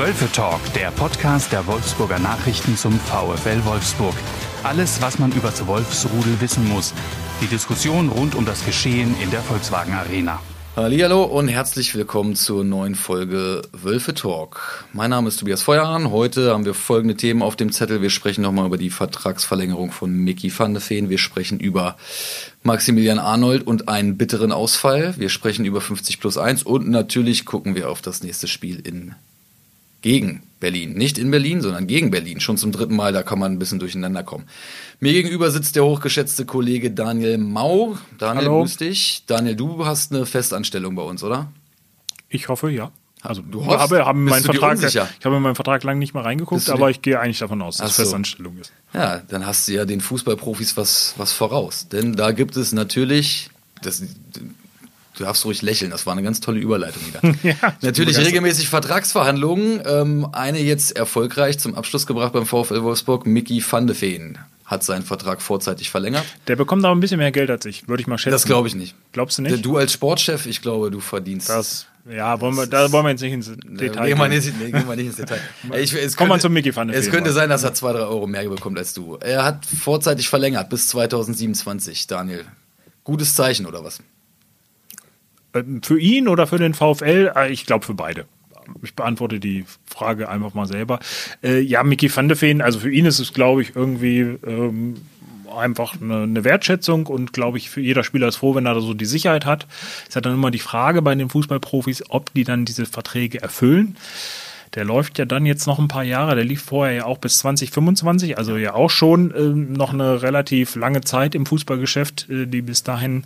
Wölfe Talk, der Podcast der Wolfsburger Nachrichten zum VfL Wolfsburg. Alles, was man über das Wolfsrudel wissen muss. Die Diskussion rund um das Geschehen in der Volkswagen Arena. Hallo und herzlich willkommen zur neuen Folge Wölfe Talk. Mein Name ist Tobias Feuerhahn. Heute haben wir folgende Themen auf dem Zettel. Wir sprechen nochmal über die Vertragsverlängerung von Mickey van de Feen. Wir sprechen über Maximilian Arnold und einen bitteren Ausfall. Wir sprechen über 50 plus 1 und natürlich gucken wir auf das nächste Spiel in gegen Berlin. Nicht in Berlin, sondern gegen Berlin. Schon zum dritten Mal, da kann man ein bisschen durcheinander kommen. Mir gegenüber sitzt der hochgeschätzte Kollege Daniel Mau. Daniel, Hallo. grüß dich. Daniel, du hast eine Festanstellung bei uns, oder? Ich hoffe, ja. Also du hoffst, habe, habe meinen Vertrag, ich habe in meinen Vertrag lang nicht mal reingeguckt, aber ich gehe eigentlich davon aus, dass es so. Festanstellung ist. Ja, dann hast du ja den Fußballprofis was, was voraus. Denn da gibt es natürlich, das, Du darfst ruhig lächeln, das war eine ganz tolle Überleitung wieder. ja, Natürlich regelmäßig Vertragsverhandlungen. Ähm, eine jetzt erfolgreich zum Abschluss gebracht beim VfL Wolfsburg. Mickey van de Feen hat seinen Vertrag vorzeitig verlängert. Der bekommt aber ein bisschen mehr Geld als ich, würde ich mal schätzen. Das glaube ich nicht. Glaubst du nicht? Du als Sportchef, ich glaube, du verdienst. Das, ja, wollen wir, da wollen wir jetzt nicht ins Detail gehen. Nee, gehen wir nicht ins Detail. ich, es Komm mal zum Mickey van de Es könnte sein, dass er zwei, drei Euro mehr bekommt als du. Er hat vorzeitig verlängert bis 2027, Daniel. Gutes Zeichen, oder was? Ähm, für ihn oder für den VfL? Äh, ich glaube für beide. Ich beantworte die Frage einfach mal selber. Äh, ja, Mickey van de Feen, also für ihn ist es, glaube ich, irgendwie ähm, einfach eine, eine, Wertschätzung und glaube ich, für jeder Spieler ist froh, wenn er so die Sicherheit hat. Es halt dann immer die Frage bei den Fußballprofis, ob die dann diese Verträge erfüllen. Der läuft ja dann jetzt noch ein paar Jahre, der lief vorher ja auch bis 2025, also ja auch schon äh, noch eine relativ lange Zeit im Fußballgeschäft, äh, die bis dahin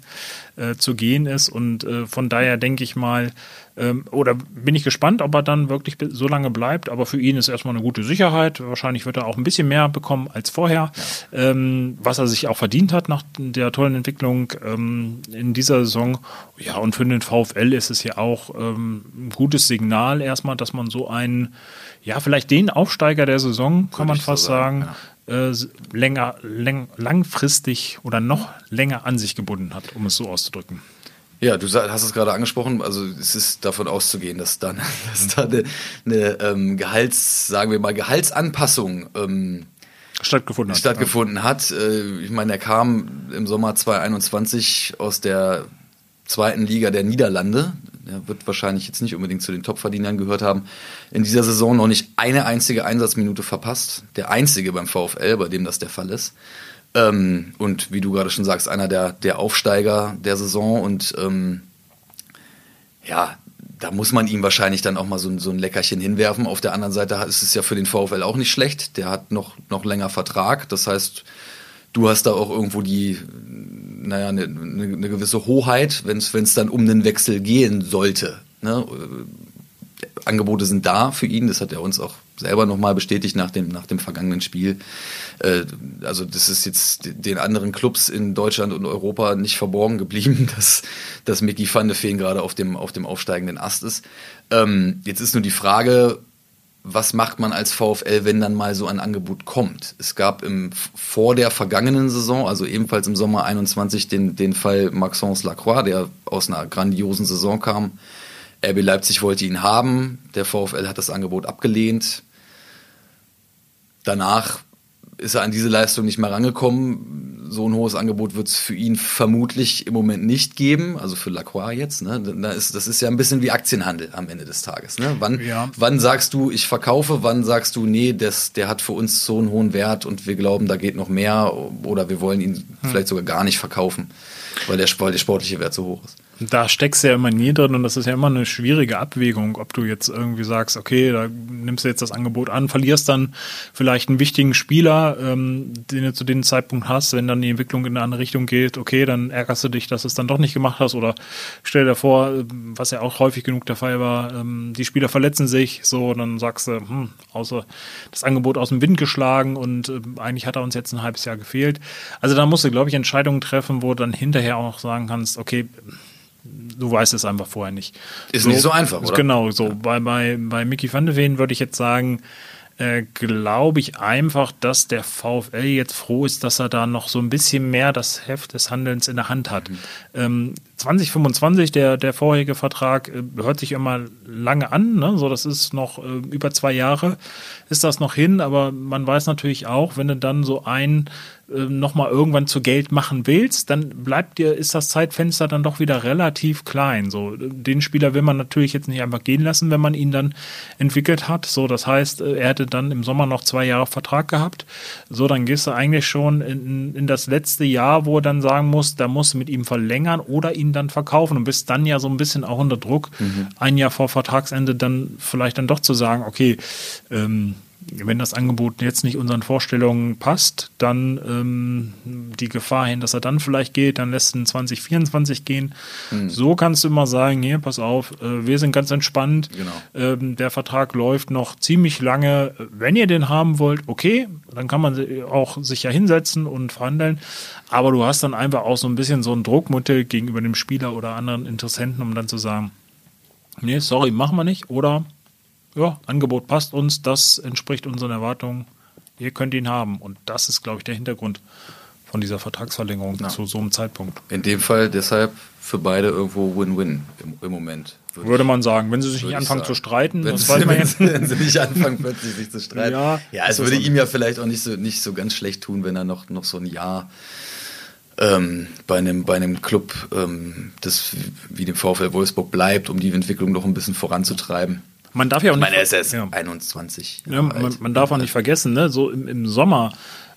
äh, zu gehen ist. Und äh, von daher denke ich mal, ähm, oder bin ich gespannt, ob er dann wirklich so lange bleibt. Aber für ihn ist erstmal eine gute Sicherheit. Wahrscheinlich wird er auch ein bisschen mehr bekommen als vorher, ja. ähm, was er sich auch verdient hat nach der tollen Entwicklung ähm, in dieser Saison. Ja, und für den VfL ist es ja auch ähm, ein gutes Signal erstmal, dass man so einen, ja, vielleicht den Aufsteiger der Saison, kann man fast so sagen, sagen ja. Äh, länger, läng, langfristig oder noch länger an sich gebunden hat, um es so auszudrücken. Ja, du hast es gerade angesprochen, also es ist davon auszugehen, dass dann dass da eine, eine ähm, Gehalts, sagen wir mal, Gehaltsanpassung ähm, stattgefunden hat. Stattgefunden hat. Äh, ich meine, er kam im Sommer 2021 aus der zweiten Liga der Niederlande. Er wird wahrscheinlich jetzt nicht unbedingt zu den Topverdienern gehört haben. In dieser Saison noch nicht eine einzige Einsatzminute verpasst. Der einzige beim VfL, bei dem das der Fall ist. Ähm, und wie du gerade schon sagst, einer der, der Aufsteiger der Saison und ähm, ja, da muss man ihm wahrscheinlich dann auch mal so, so ein Leckerchen hinwerfen. Auf der anderen Seite ist es ja für den VfL auch nicht schlecht. Der hat noch, noch länger Vertrag. Das heißt, du hast da auch irgendwo die, naja, eine, eine gewisse Hoheit, wenn es dann um einen Wechsel gehen sollte. Ne? Angebote sind da für ihn, das hat er uns auch selber nochmal bestätigt nach dem, nach dem vergangenen Spiel. Äh, also das ist jetzt den anderen Clubs in Deutschland und Europa nicht verborgen geblieben, dass, dass Mickey van de Feen gerade auf dem, auf dem aufsteigenden Ast ist. Ähm, jetzt ist nur die Frage, was macht man als VfL, wenn dann mal so ein Angebot kommt? Es gab im, vor der vergangenen Saison, also ebenfalls im Sommer 21, den, den Fall Maxence Lacroix, der aus einer grandiosen Saison kam, RB Leipzig wollte ihn haben, der VfL hat das Angebot abgelehnt. Danach ist er an diese Leistung nicht mehr rangekommen. So ein hohes Angebot wird es für ihn vermutlich im Moment nicht geben, also für Lacroix jetzt. Ne? Das ist ja ein bisschen wie Aktienhandel am Ende des Tages. Ne? Wann, ja. wann sagst du, ich verkaufe, wann sagst du, nee, das, der hat für uns so einen hohen Wert und wir glauben, da geht noch mehr oder wir wollen ihn hm. vielleicht sogar gar nicht verkaufen, weil der, weil der sportliche Wert so hoch ist da steckst du ja immer nie drin und das ist ja immer eine schwierige Abwägung, ob du jetzt irgendwie sagst, okay, da nimmst du jetzt das Angebot an, verlierst dann vielleicht einen wichtigen Spieler, ähm, den du zu dem Zeitpunkt hast, wenn dann die Entwicklung in eine andere Richtung geht, okay, dann ärgerst du dich, dass du es dann doch nicht gemacht hast oder stell dir vor, was ja auch häufig genug der Fall war, ähm, die Spieler verletzen sich, so, dann sagst du, hm, außer das Angebot aus dem Wind geschlagen und äh, eigentlich hat er uns jetzt ein halbes Jahr gefehlt. Also da musst du, glaube ich, Entscheidungen treffen, wo du dann hinterher auch sagen kannst, okay, du weißt es einfach vorher nicht. Ist so, nicht so einfach, oder? Genau, so. Ja. Bei, bei, bei Mickey van de Ven würde ich jetzt sagen, äh, glaube ich einfach, dass der VfL jetzt froh ist, dass er da noch so ein bisschen mehr das Heft des Handelns in der Hand hat. Mhm. Ähm, 2025, der, der vorherige Vertrag, äh, hört sich immer lange an, ne? so das ist noch äh, über zwei Jahre, ist das noch hin, aber man weiß natürlich auch, wenn du dann so ein nochmal irgendwann zu Geld machen willst, dann bleibt dir, ist das Zeitfenster dann doch wieder relativ klein. So, den Spieler will man natürlich jetzt nicht einfach gehen lassen, wenn man ihn dann entwickelt hat. So, das heißt, äh, er hätte dann im Sommer noch zwei Jahre Vertrag gehabt. So, dann gehst du eigentlich schon in, in das letzte Jahr, wo er dann sagen muss, da muss mit ihm verlängern oder ihn dann verkaufen und bist dann ja so ein bisschen auch unter Druck, mhm. ein Jahr vor Vertragsende dann vielleicht dann doch zu sagen, okay, ähm, wenn das Angebot jetzt nicht unseren Vorstellungen passt, dann ähm, die Gefahr hin, dass er dann vielleicht geht, dann lässt ihn 2024 gehen. Mhm. So kannst du immer sagen, hier, pass auf, äh, wir sind ganz entspannt. Genau. Ähm, der Vertrag läuft noch ziemlich lange. Wenn ihr den haben wollt, okay, dann kann man auch sich ja hinsetzen und verhandeln. Aber du hast dann einfach auch so ein bisschen so ein Druckmittel gegenüber dem Spieler oder anderen Interessenten, um dann zu sagen, nee, sorry, machen wir nicht. Oder ja, Angebot passt uns, das entspricht unseren Erwartungen, ihr könnt ihn haben. Und das ist, glaube ich, der Hintergrund von dieser Vertragsverlängerung ja. zu so einem Zeitpunkt. In dem Fall deshalb für beide irgendwo Win-Win im, im, Moment. Würde, würde, man sagen, wenn sie sich nicht anfangen zu streiten, wenn, sie, wenn, sie, wenn sie nicht anfangen plötzlich sich zu streiten. Ja, ja es würde ihm ja vielleicht auch nicht so, nicht so ganz schlecht tun, wenn er noch, noch so ein Jahr ähm, bei, einem, bei einem Club ähm, das wie dem VfL Wolfsburg bleibt, um die Entwicklung noch ein bisschen voranzutreiben. Man darf ja auch nicht. Ich meine, er ist erst ja. 21. Ja, man, man, darf auch nicht vergessen, ne? so im, im Sommer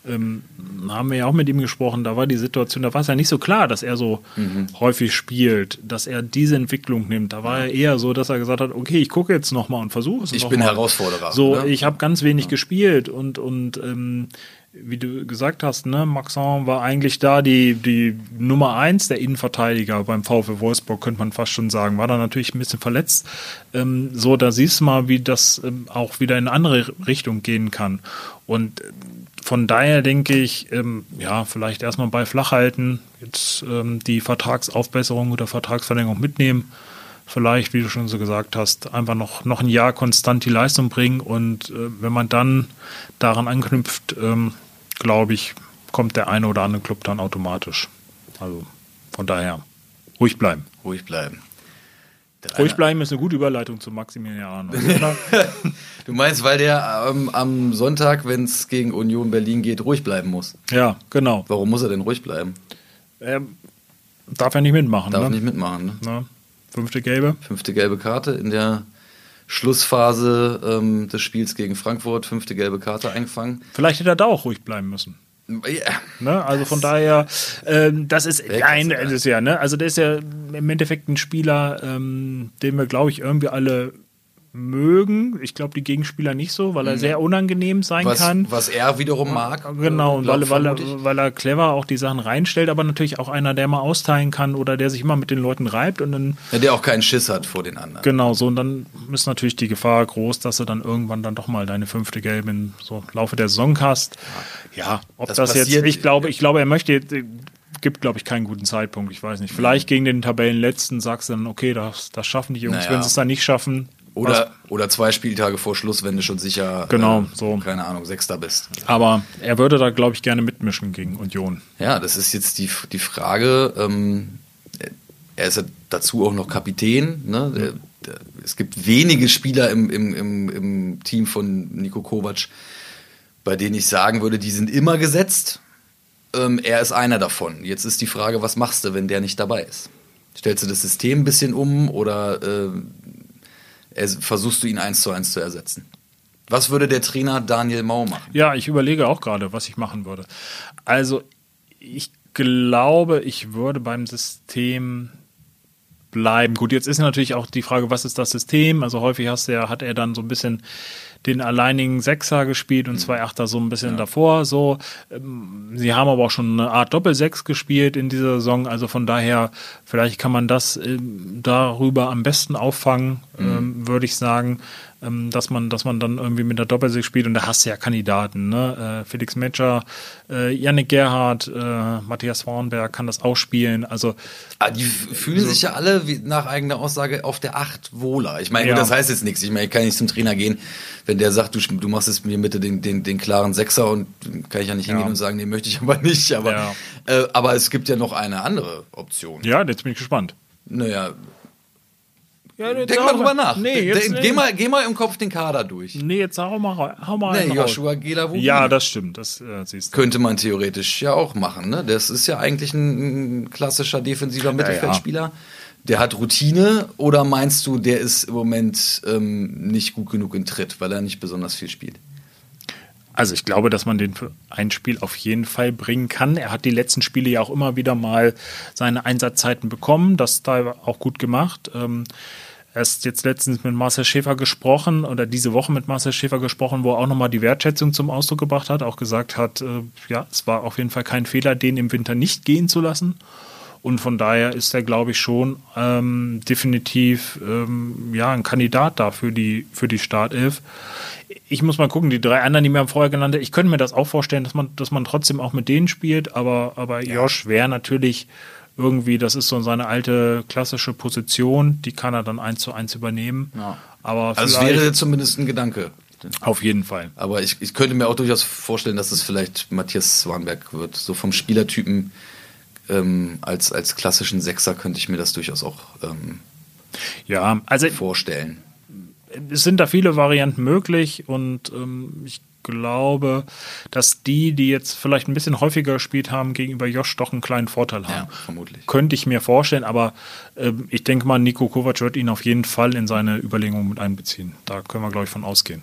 ähm, haben wir ja auch mit ihm gesprochen, da war die Situation, da war es ja nicht so klar, dass er so mhm. häufig spielt, dass er diese Entwicklung nimmt. Da war er eher so, dass er gesagt hat, okay, ich gucke jetzt nochmal und versuche es. Ich bin mal. Herausforderer. So, ne? ich habe ganz wenig ja. gespielt und, und ähm, wie du gesagt hast, ne, Maxon war eigentlich da die, die Nummer eins der Innenverteidiger beim VfL Wolfsburg, könnte man fast schon sagen. War da natürlich ein bisschen verletzt. Ähm, so, da siehst du mal, wie das ähm, auch wieder in eine andere Richtung gehen kann. Und von daher denke ich, ähm, ja, vielleicht erstmal bei flach halten, jetzt ähm, die Vertragsaufbesserung oder Vertragsverlängerung mitnehmen. Vielleicht, wie du schon so gesagt hast, einfach noch, noch ein Jahr konstant die Leistung bringen und äh, wenn man dann daran anknüpft, ähm, glaube ich, kommt der eine oder andere Club dann automatisch. Also von daher, ruhig bleiben. Ruhig bleiben. Ruhig bleiben ist eine gute Überleitung zu Maximilian du meinst, weil der ähm, am Sonntag, wenn es gegen Union Berlin geht, ruhig bleiben muss? Ja, genau. Warum muss er denn ruhig bleiben? Er darf er nicht mitmachen. Darf ne? nicht mitmachen. Ne? Na, fünfte gelbe. Fünfte gelbe Karte in der Schlussphase ähm, des Spiels gegen Frankfurt, fünfte gelbe Karte eingefangen. Vielleicht hätte er da auch ruhig bleiben müssen. Ja. Ne? Also von daher, ähm, das ist ein, das ist ja, ne? Also der ist ja im Endeffekt ein Spieler, ähm, den wir, glaube ich, irgendwie alle mögen. Ich glaube, die Gegenspieler nicht so, weil er mhm. sehr unangenehm sein was, kann. Was er wiederum mag. Genau, äh, weil, weil, er, weil er clever auch die Sachen reinstellt, aber natürlich auch einer, der mal austeilen kann oder der sich immer mit den Leuten reibt und dann. Ja, der auch keinen Schiss hat vor den anderen. Genau, so und dann ist natürlich die Gefahr groß, dass du dann irgendwann dann doch mal deine fünfte Gelbe im so Laufe der Saison hast. Ja, ob das, das jetzt, ich glaube, ich glaube, er möchte gibt, glaube ich, keinen guten Zeitpunkt. Ich weiß nicht. Vielleicht gegen den Tabellenletzten sagst du dann, okay, das, das schaffen die Jungs. Naja. Wenn sie es dann nicht schaffen, oder, oder zwei Spieltage vor Schluss, wenn du schon sicher, genau, äh, so. keine Ahnung, Sechster bist. Aber er würde da, glaube ich, gerne mitmischen gegen Union. Ja, das ist jetzt die, die Frage. Ähm, er ist ja dazu auch noch Kapitän. Ne? Der, der, es gibt wenige Spieler im, im, im, im Team von Nico Kovac, bei denen ich sagen würde, die sind immer gesetzt. Ähm, er ist einer davon. Jetzt ist die Frage, was machst du, wenn der nicht dabei ist? Stellst du das System ein bisschen um oder äh, versuchst du ihn eins zu eins zu ersetzen. Was würde der Trainer Daniel Mau machen? Ja, ich überlege auch gerade, was ich machen würde. Also, ich glaube, ich würde beim System bleiben. Gut, jetzt ist natürlich auch die Frage, was ist das System? Also häufig hast du hat er dann so ein bisschen den alleinigen Sechser gespielt und mhm. zwei Achter so ein bisschen ja. davor. So, ähm, sie haben aber auch schon eine Art Doppelsechs gespielt in dieser Saison. Also von daher, vielleicht kann man das äh, darüber am besten auffangen, mhm. ähm, würde ich sagen ähm, dass man, dass man dann irgendwie mit der Doppelsechs spielt und da hast du ja Kandidaten, ne? Äh, Felix Metscher, äh, Yannick Gerhardt, äh, Matthias Warnberg kann das auch spielen. Also ah, die fühlen so. sich ja alle wie, nach eigener Aussage auf der Acht wohler. Ich meine, ja. das heißt jetzt nichts. Ich meine, ich kann nicht zum Trainer gehen, wenn der sagt, du, du machst es mir bitte den, den, den klaren Sechser und kann ich ja nicht hingehen Ja. und sagen, nee, möchte ich aber nicht. Aber, Ja. äh, aber es gibt ja noch eine andere Option. Ja, jetzt bin ich gespannt. Naja, Ja, denk mal drüber nach. Nee, jetzt, Geh, mal, geh mal im Kopf den Kader durch. nee, jetzt hau mal, hau mal Nee. Joshua Gelavogui. Ja, das stimmt. Das äh, siehst du. könnte man theoretisch ja auch machen. Ne? Das ist ja eigentlich ein, ein klassischer defensiver Mittelfeldspieler. Der hat Routine oder meinst du, der ist im Moment ähm, nicht gut genug in Tritt, weil er nicht besonders viel spielt? Also ich glaube, dass man den für ein Spiel auf jeden Fall bringen kann. Er hat die letzten Spiele ja auch immer wieder mal seine Einsatzzeiten bekommen. Das da auch gut gemacht. Ähm, erst jetzt letztens mit Marcel Schäfer gesprochen oder diese Woche mit Marcel Schäfer gesprochen, wo er auch nochmal die Wertschätzung zum Ausdruck gebracht hat, auch gesagt hat, äh, ja, es war auf jeden Fall kein Fehler, den im Winter nicht gehen zu lassen. Und von daher ist er, glaube ich, schon ähm, definitiv ähm, ja, ein Kandidat da für die, für die Startelf. Ich muss mal gucken, die drei anderen, die mir vorher genannt ich könnte mir das auch vorstellen, dass man, dass man trotzdem auch mit denen spielt, aber, aber Josh wäre natürlich irgendwie, das ist so seine alte klassische Position, die kann er dann eins zu eins übernehmen. Ja. Aber Also es wäre zumindest ein Gedanke. auf jeden Fall. Aber ich, ich könnte mir auch durchaus vorstellen, dass es vielleicht Matthias Swanberg wird. So vom Spielertypen ähm, als, als klassischen Sechser könnte ich mir das durchaus auch ähm, Ja, also vorstellen. Es sind da viele Varianten möglich und ähm, ich glaube, dass die, die jetzt vielleicht ein bisschen häufiger gespielt haben, gegenüber Josh doch einen kleinen Vorteil haben. Ja, vermutlich. Könnte ich mir vorstellen, aber ähm, ich denke mal, Nico Kovac wird ihn auf jeden Fall in seine Überlegungen mit einbeziehen. Da können wir, glaube ich, von ausgehen.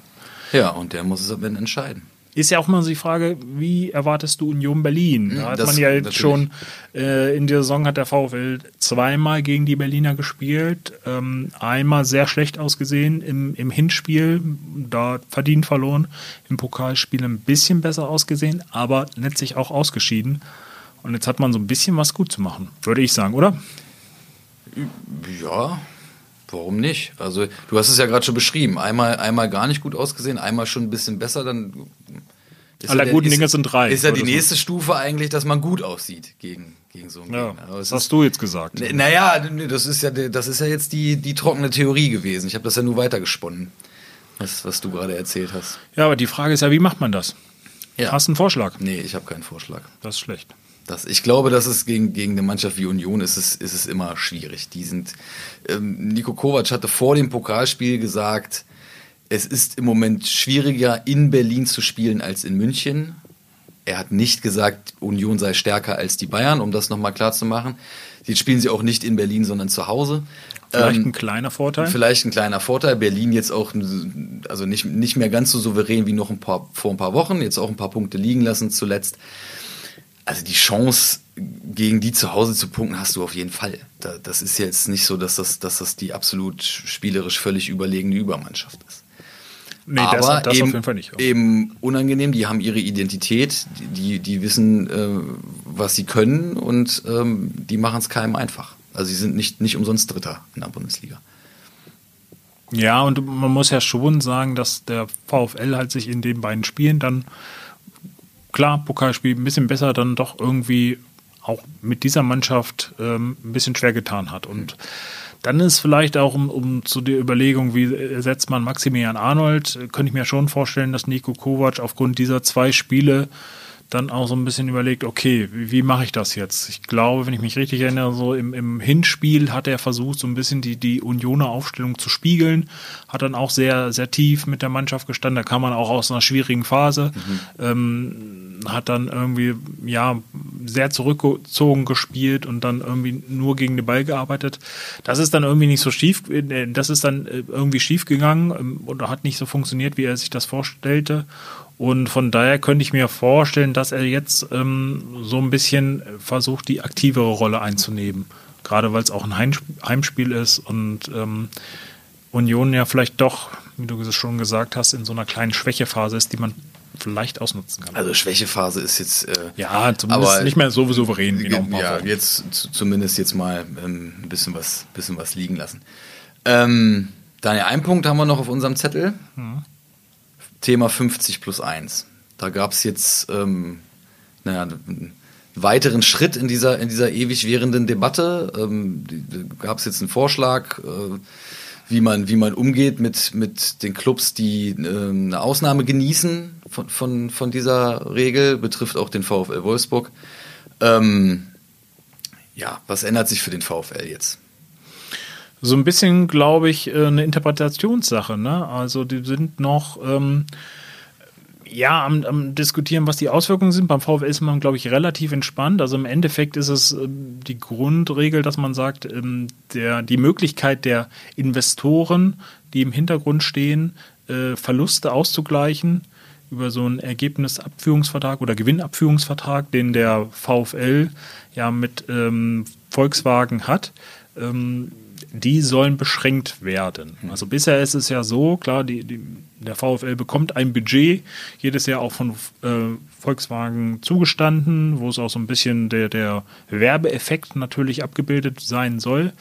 Ja, und der muss es am Ende entscheiden. Ist ja auch mal so die Frage, wie erwartest du Union Berlin? Da hat das man ja jetzt natürlich. schon, äh, in der Saison hat der VfL zweimal gegen die Berliner gespielt, ähm, einmal sehr schlecht ausgesehen im, im Hinspiel, da verdient verloren, im Pokalspiel ein bisschen besser ausgesehen, aber letztlich auch ausgeschieden. Und jetzt hat man so ein bisschen was gut zu machen, würde ich sagen, oder? Ja, warum nicht? Also, du hast es ja gerade schon beschrieben. Einmal, einmal gar nicht gut ausgesehen, einmal schon ein bisschen besser, dann. Ist Aller der- guten ist- Dinge sind drei, Ist ja die nächste Stufe eigentlich, dass man gut aussieht gegen, gegen so einen Ja, Gegner. Das ist- hast du jetzt gesagt. Naja, das ist ja, das ist ja jetzt die, die trockene Theorie gewesen. Ich habe das ja nur weitergesponnen, was, was du gerade erzählt hast. Ja, aber die Frage ist ja, wie macht man das? Ja. Hast du einen Vorschlag? Nee, ich habe keinen Vorschlag. Das ist schlecht. Das, ich glaube, dass es gegen, gegen eine Mannschaft wie Union ist es, ist es immer schwierig. Die sind, ähm, Nico Kovac hatte vor dem Pokalspiel gesagt, es ist im Moment schwieriger in Berlin zu spielen als in München. Er hat nicht gesagt, Union sei stärker als die Bayern, um das nochmal klar zu machen. Jetzt spielen sie auch nicht in Berlin, sondern zu Hause. Vielleicht Ähm, ein kleiner Vorteil. Vielleicht ein kleiner Vorteil. Berlin jetzt auch, also nicht, nicht mehr ganz so souverän wie noch ein paar, vor ein paar Wochen, jetzt auch ein paar Punkte liegen lassen zuletzt. Also die Chance, gegen die zu Hause zu punkten, hast du auf jeden Fall. Da, das ist jetzt nicht so, dass das, dass das die absolut spielerisch völlig überlegene Übermannschaft ist. Nee, Aber das, das eben, auf jeden Fall nicht. eben unangenehm, die haben ihre Identität, die, die wissen, äh, was sie können und ähm, die machen es keinem einfach. Also sie sind nicht, nicht umsonst Dritter in der Bundesliga. Ja, und man muss ja schon sagen, dass der VfL halt sich in den beiden Spielen dann, klar, Pokalspiel ein bisschen besser, dann doch irgendwie auch mit dieser Mannschaft ähm, ein bisschen schwer getan hat. Und dann ist vielleicht auch, um, um zu der Überlegung, wie ersetzt man Maximilian Arnold, könnte ich mir schon vorstellen, dass Nico Kovac aufgrund dieser zwei Spiele dann auch so ein bisschen überlegt, okay, wie, wie mache ich das jetzt? Ich glaube, wenn ich mich richtig erinnere, so im, im Hinspiel hat er versucht, so ein bisschen die, die Unioner Aufstellung zu spiegeln, hat dann auch sehr, sehr tief mit der Mannschaft gestanden, da kam man auch aus einer schwierigen Phase, ähm, hat dann irgendwie, ja, sehr zurückgezogen gespielt und dann irgendwie nur gegen den Ball gearbeitet. Das ist dann irgendwie nicht so schief, äh, das ist dann äh, irgendwie schief gegangen ähm, oder hat nicht so funktioniert, wie er sich das vorstellte. Und von daher könnte ich mir vorstellen, dass er jetzt ähm, so ein bisschen versucht, die aktivere Rolle einzunehmen. Gerade weil es auch ein Heimsp- Heimspiel ist und ähm, Union ja vielleicht doch, wie du es schon gesagt hast, in so einer kleinen Schwächephase ist, die man vielleicht ausnutzen kann. Also Schwächephase ist jetzt. Äh, ja, zumindest aber- nicht mehr so souverän wie noch ja, Wochen. jetzt zu- zumindest jetzt mal ähm, ein bisschen was, bisschen was liegen lassen. Ähm, Daniel, einen Punkt haben wir noch auf unserem Zettel. Thema 50 plus 1. Da gab es jetzt ähm, naja, einen weiteren Schritt in dieser, in dieser ewig währenden Debatte. Ähm, gab es jetzt einen Vorschlag, äh, wie man, wie man umgeht mit, mit den Clubs, die äh, eine Ausnahme genießen von, von, von dieser Regel, betrifft auch den VfL Wolfsburg. Ähm, ja, was ändert sich für den VfL jetzt? So ein bisschen, glaube ich, äh, eine Interpretationssache. Ne? Also die sind noch ähm, ja am, am, diskutieren, was die Auswirkungen sind. Beim VfL ist man, glaube ich, relativ entspannt. Also im Endeffekt ist es ähm, die Grundregel, dass man sagt, ähm, der, die Möglichkeit der Investoren, die im Hintergrund stehen, äh, Verluste auszugleichen über so einen Ergebnisabführungsvertrag oder Gewinnabführungsvertrag, den der VfL ja mit ähm, Volkswagen hat, ähm, die sollen beschränkt werden. Also bisher ist es ja so, klar, die, die, der VfL bekommt ein Budget, jedes Jahr auch von äh, Volkswagen zugestanden, wo es auch so ein bisschen der, der Werbeeffekt natürlich abgebildet sein soll.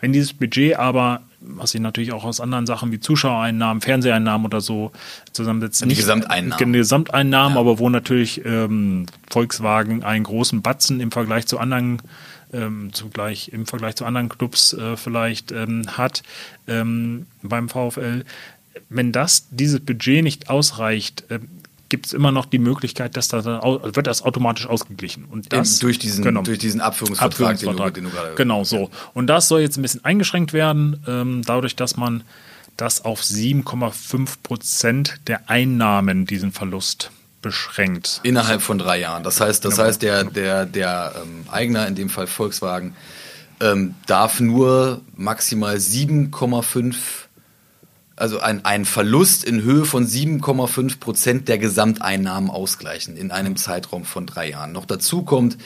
Wenn dieses Budget aber was sich natürlich auch aus anderen Sachen wie Zuschauereinnahmen, Fernseheinnahmen oder so zusammensetzt. Die Gesamteinnahmen. Die Gesamteinnahmen, ja. aber wo natürlich ähm, Volkswagen einen großen Batzen im Vergleich zu anderen ähm, zugleich im Vergleich zu anderen Clubs äh, vielleicht ähm, hat ähm, beim VfL. Wenn das dieses Budget nicht ausreicht, äh, gibt es immer noch die Möglichkeit, dass das dann wird das automatisch ausgeglichen. Und das durch diesen genau, durch diesen Abführungsvertrag, Abführungsvertrag. Den, du, den du gerade genau so. Und das soll jetzt ein bisschen eingeschränkt werden, ähm, dadurch, dass man das auf 7,5 Prozent der Einnahmen diesen Verlust beschränkt. Innerhalb von drei Jahren. Das heißt, das heißt, der, der, der ähm, Eigner, in dem Fall Volkswagen, ähm, darf nur maximal 7,5 also ein, ein Verlust in Höhe von 7,5 Prozent der Gesamteinnahmen ausgleichen in einem Zeitraum von drei Jahren. Noch dazu kommt,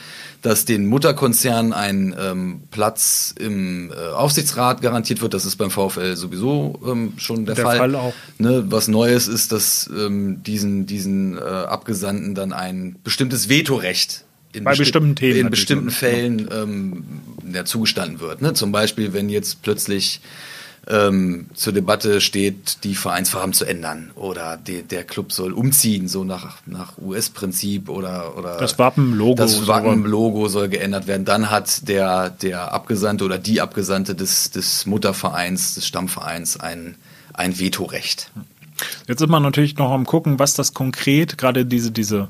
dass den Mutterkonzernen ein ähm, Platz im äh, Aufsichtsrat garantiert wird. Das ist beim VfL sowieso ähm, schon der, der Fall. Fall auch. Ne, was Neues ist, dass ähm, diesen, diesen äh, Abgesandten dann ein bestimmtes Vetorecht in bei besti bestimmten Themen in bestimmten Fällen ähm, ja, zugestanden wird. Ne? Zum Beispiel, wenn jetzt plötzlich ähm, zur Debatte steht, die Vereinsfarben zu ändern oder die, der Club soll umziehen, so nach, nach US-Prinzip oder, oder das Wappenlogo. Das Wappenlogo soll geändert werden. Dann hat der, der Abgesandte oder die Abgesandte des, des Muttervereins, des Stammvereins ein, ein Vetorecht. Jetzt ist man natürlich noch am gucken, was das konkret, gerade diese, diese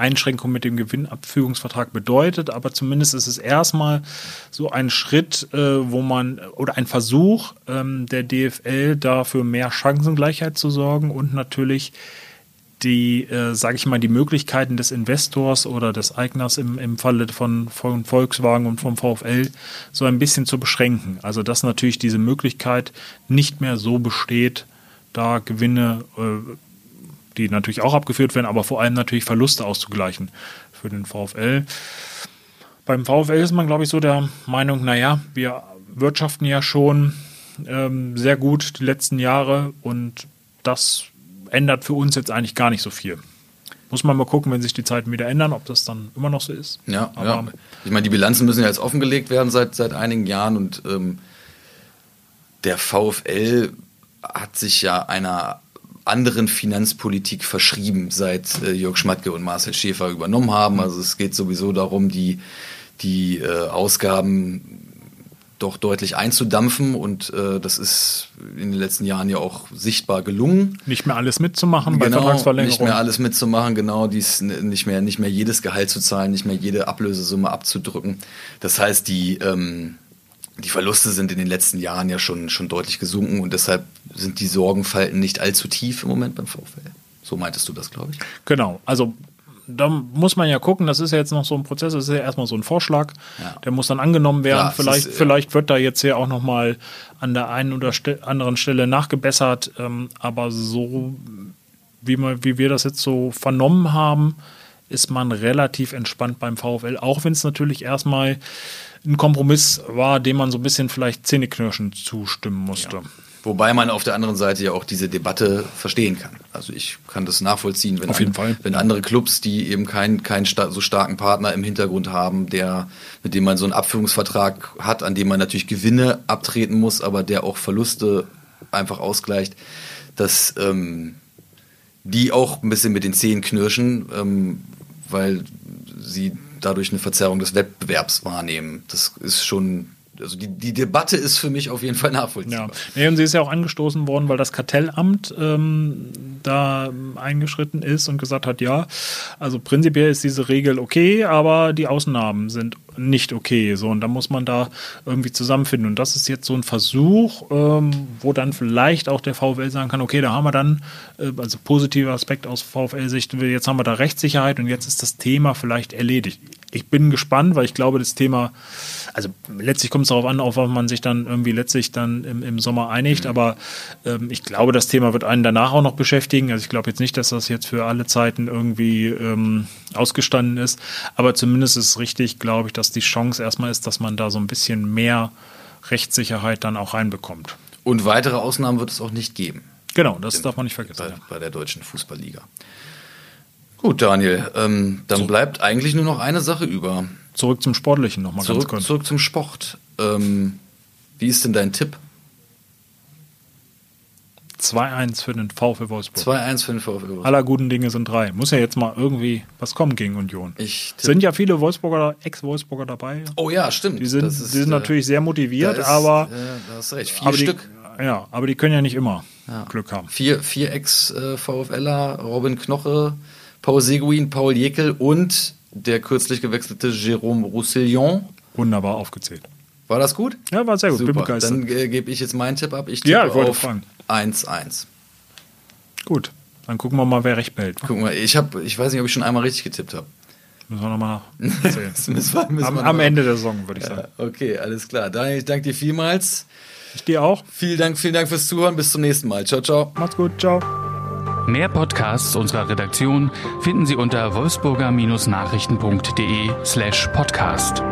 Einschränkung mit dem Gewinnabführungsvertrag bedeutet, aber zumindest ist es erstmal so ein Schritt, äh, wo man oder ein Versuch ähm, der DFL dafür mehr Chancengleichheit zu sorgen und natürlich die, äh, sage ich mal, die Möglichkeiten des Investors oder des Eigners im, im Falle von, von Volkswagen und vom VfL so ein bisschen zu beschränken. Also dass natürlich diese Möglichkeit nicht mehr so besteht, da Gewinne äh, die natürlich auch abgeführt werden, aber vor allem natürlich Verluste auszugleichen für den VfL. Beim VfL ist man, glaube ich, so der Meinung, naja, wir wirtschaften ja schon ähm, sehr gut die letzten Jahre und das ändert für uns jetzt eigentlich gar nicht so viel. Muss man mal gucken, wenn sich die Zeiten wieder ändern, ob das dann immer noch so ist. Ja, Aber ja. ich meine, die Bilanzen müssen ja jetzt offengelegt werden seit, seit einigen Jahren und ähm, der VfL hat sich ja einer anderen Finanzpolitik verschrieben, seit äh, Jörg Schmatke und Marcel Schäfer übernommen haben. Also es geht sowieso darum, die, die äh, Ausgaben doch deutlich einzudampfen und äh, das ist in den letzten Jahren ja auch sichtbar gelungen. Nicht mehr alles mitzumachen bei genau, Vertragsverlängerung. Nicht mehr alles mitzumachen, genau, dies nicht mehr, nicht mehr jedes Gehalt zu zahlen, nicht mehr jede Ablösesumme abzudrücken. Das heißt, die ähm, die Verluste sind in den letzten Jahren ja schon, schon deutlich gesunken und deshalb sind die Sorgenfalten nicht allzu tief im Moment beim VfL. So meintest du das, glaube ich. Genau. Also da muss man ja gucken, das ist ja jetzt noch so ein Prozess, das ist ja erstmal so ein Vorschlag, ja. der muss dann angenommen werden. Ja, vielleicht, ist, vielleicht wird da jetzt ja auch nochmal an der einen oder anderen Stelle nachgebessert, ähm, aber so wie, man, wie wir das jetzt so vernommen haben, ist man relativ entspannt beim VfL, auch wenn es natürlich erstmal ein Kompromiss war, dem man so ein bisschen vielleicht Zähneknirschen zustimmen musste. Ja. Wobei man auf der anderen Seite ja auch diese Debatte verstehen kann. Also ich kann das nachvollziehen, wenn, ein, wenn andere Clubs, die eben keinen keinen so starken Partner im Hintergrund haben, der mit dem man so einen Abführungsvertrag hat, an dem man natürlich Gewinne abtreten muss, aber der auch Verluste einfach ausgleicht, dass ähm, die auch ein bisschen mit den Zähnen knirschen, ähm, weil sie dadurch eine Verzerrung des Wettbewerbs wahrnehmen. Das ist schon, also die, die Debatte ist für mich auf jeden Fall nachvollziehbar. Ja, und sie ist ja auch angestoßen worden, weil das Kartellamt ähm, da eingeschritten ist und gesagt hat, ja, also prinzipiell ist diese Regel okay, aber die Ausnahmen sind nicht okay. So, und da muss man da irgendwie zusammenfinden. Und das ist jetzt so ein Versuch, ähm, wo dann vielleicht auch der VfL sagen kann, okay, da haben wir dann, äh, also positiver Aspekt aus VfL-Sicht, jetzt haben wir da Rechtssicherheit und jetzt ist das Thema vielleicht erledigt. Ich bin gespannt, weil ich glaube, das Thema, also letztlich kommt es darauf an, auf was man sich dann irgendwie letztlich dann im, im Sommer einigt, mhm. aber ähm, ich glaube, das Thema wird einen danach auch noch beschäftigen. Also ich glaube jetzt nicht, dass das jetzt für alle Zeiten irgendwie ähm, ausgestanden ist, aber zumindest ist es richtig, glaube ich, dass die Chance erstmal ist, dass man da so ein bisschen mehr Rechtssicherheit dann auch reinbekommt. Und weitere Ausnahmen wird es auch nicht geben. Genau, das darf man nicht vergessen. Bei, ja. bei der deutschen Fußballliga. Gut, Daniel, ähm, dann so. bleibt eigentlich nur noch eine Sache über. Zurück zum Sportlichen nochmal ganz kurz. Zurück zum Sport. Ähm, wie ist denn dein Tipp? 2-1 für den VfL Wolfsburg. 2-1 für den VfL Wolfsburg. Aller guten Dinge sind drei. Muss ja jetzt mal irgendwie was kommen gegen Union. Ich sind ja viele Wolfsburger, Ex-Wolfsburger dabei. Oh ja, stimmt. Die sind, ist, die sind äh, natürlich sehr motiviert, ist, aber. Äh, da hast recht. Vier Stück. Die, ja, aber die können ja nicht immer ja. Glück haben. Vier, vier Ex-VfLer, Robin Knoche, Paul Seguin, Paul Jekel und der kürzlich gewechselte Jérôme Roussillon. Wunderbar aufgezählt. War das gut? Ja, war sehr gut. Super. Bin Dann äh, gebe ich jetzt meinen Tipp ab. Ich tippe ja, ich auf 1-1. Gut, dann gucken wir mal, wer recht behält. Gucken wir. Ich, hab, ich weiß nicht, ob ich schon einmal richtig getippt habe. Müssen wir nochmal nachsehen. am, am Ende der Saison, würde ich ja, sagen. Okay, alles klar. Daniel, ich danke dir vielmals. Ich dir auch. Vielen Dank, vielen Dank fürs Zuhören. Bis zum nächsten Mal. Ciao, ciao. Macht's gut. Ciao. Mehr Podcasts unserer Redaktion finden Sie unter wolfsburger-nachrichten.de slash podcast.